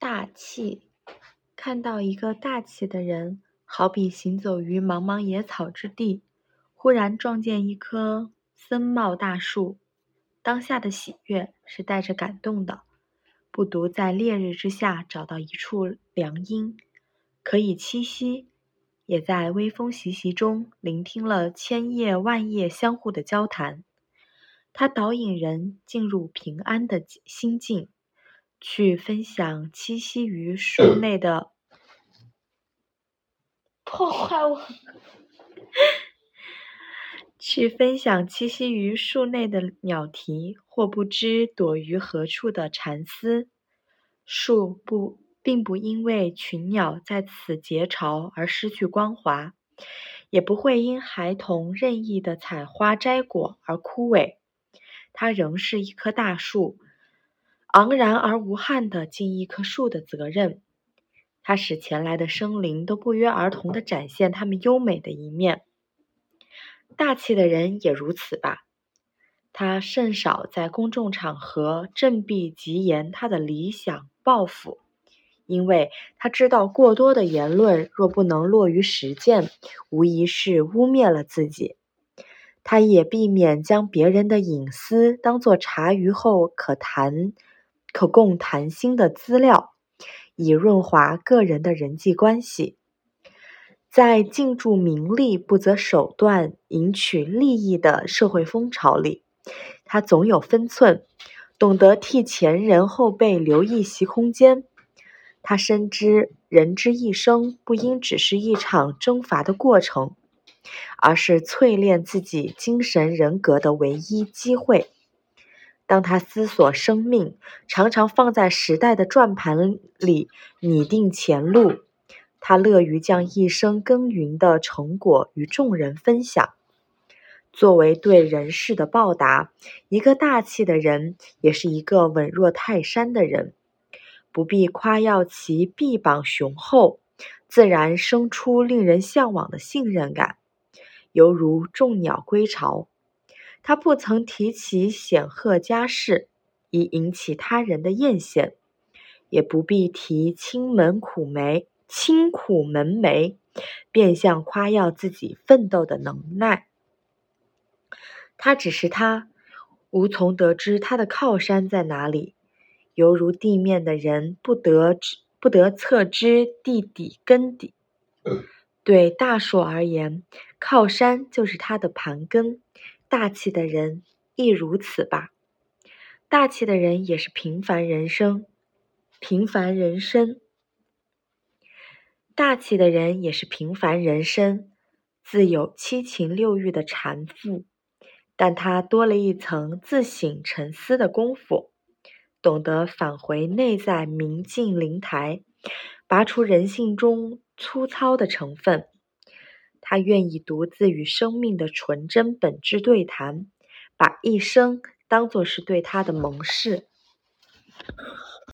大气，看到一个大气的人，好比行走于茫茫野草之地，忽然撞见一棵森茂大树，当下的喜悦是带着感动的，不独在烈日之下找到一处凉荫，可以栖息，也在微风习习中聆听了千叶万叶相互的交谈。它导引人进入平安的心境。去分享栖息于树内的 破坏我，去分享栖息于树内的鸟啼，或不知躲于何处的蝉思。树不，并不因为群鸟在此结巢而失去光华，也不会因孩童任意的采花摘果而枯萎。它仍是一棵大树。昂然而无憾地尽一棵树的责任，它使前来的生灵都不约而同地展现他们优美的一面。大气的人也如此吧？他甚少在公众场合振臂疾言他的理想抱负，因为他知道过多的言论若不能落于实践，无疑是污蔑了自己。他也避免将别人的隐私当作茶余后可谈。可供谈心的资料，以润滑个人的人际关系。在进驻名利不择手段赢取利益的社会风潮里，他总有分寸，懂得替前人后辈留一席空间。他深知人之一生不应只是一场征伐的过程，而是淬炼自己精神人格的唯一机会。当他思索生命，常常放在时代的转盘里拟定前路。他乐于将一生耕耘的成果与众人分享，作为对人世的报答。一个大气的人，也是一个稳若泰山的人。不必夸耀其臂膀雄厚，自然生出令人向往的信任感，犹如众鸟归巢。他不曾提起显赫家世，以引起他人的艳羡，也不必提清门苦梅、清苦门楣，变相夸耀自己奋斗的能耐。他只是他，无从得知他的靠山在哪里，犹如地面的人不得知、不得测知地底根底。对大树而言，靠山就是它的盘根。大气的人亦如此吧。大气的人也是平凡人生，平凡人生。大气的人也是平凡人生，自有七情六欲的缠缚，但他多了一层自省沉思的功夫，懂得返回内在明镜灵台，拔除人性中粗糙的成分。他愿意独自与生命的纯真本质对谈，把一生当作是对他的盟誓。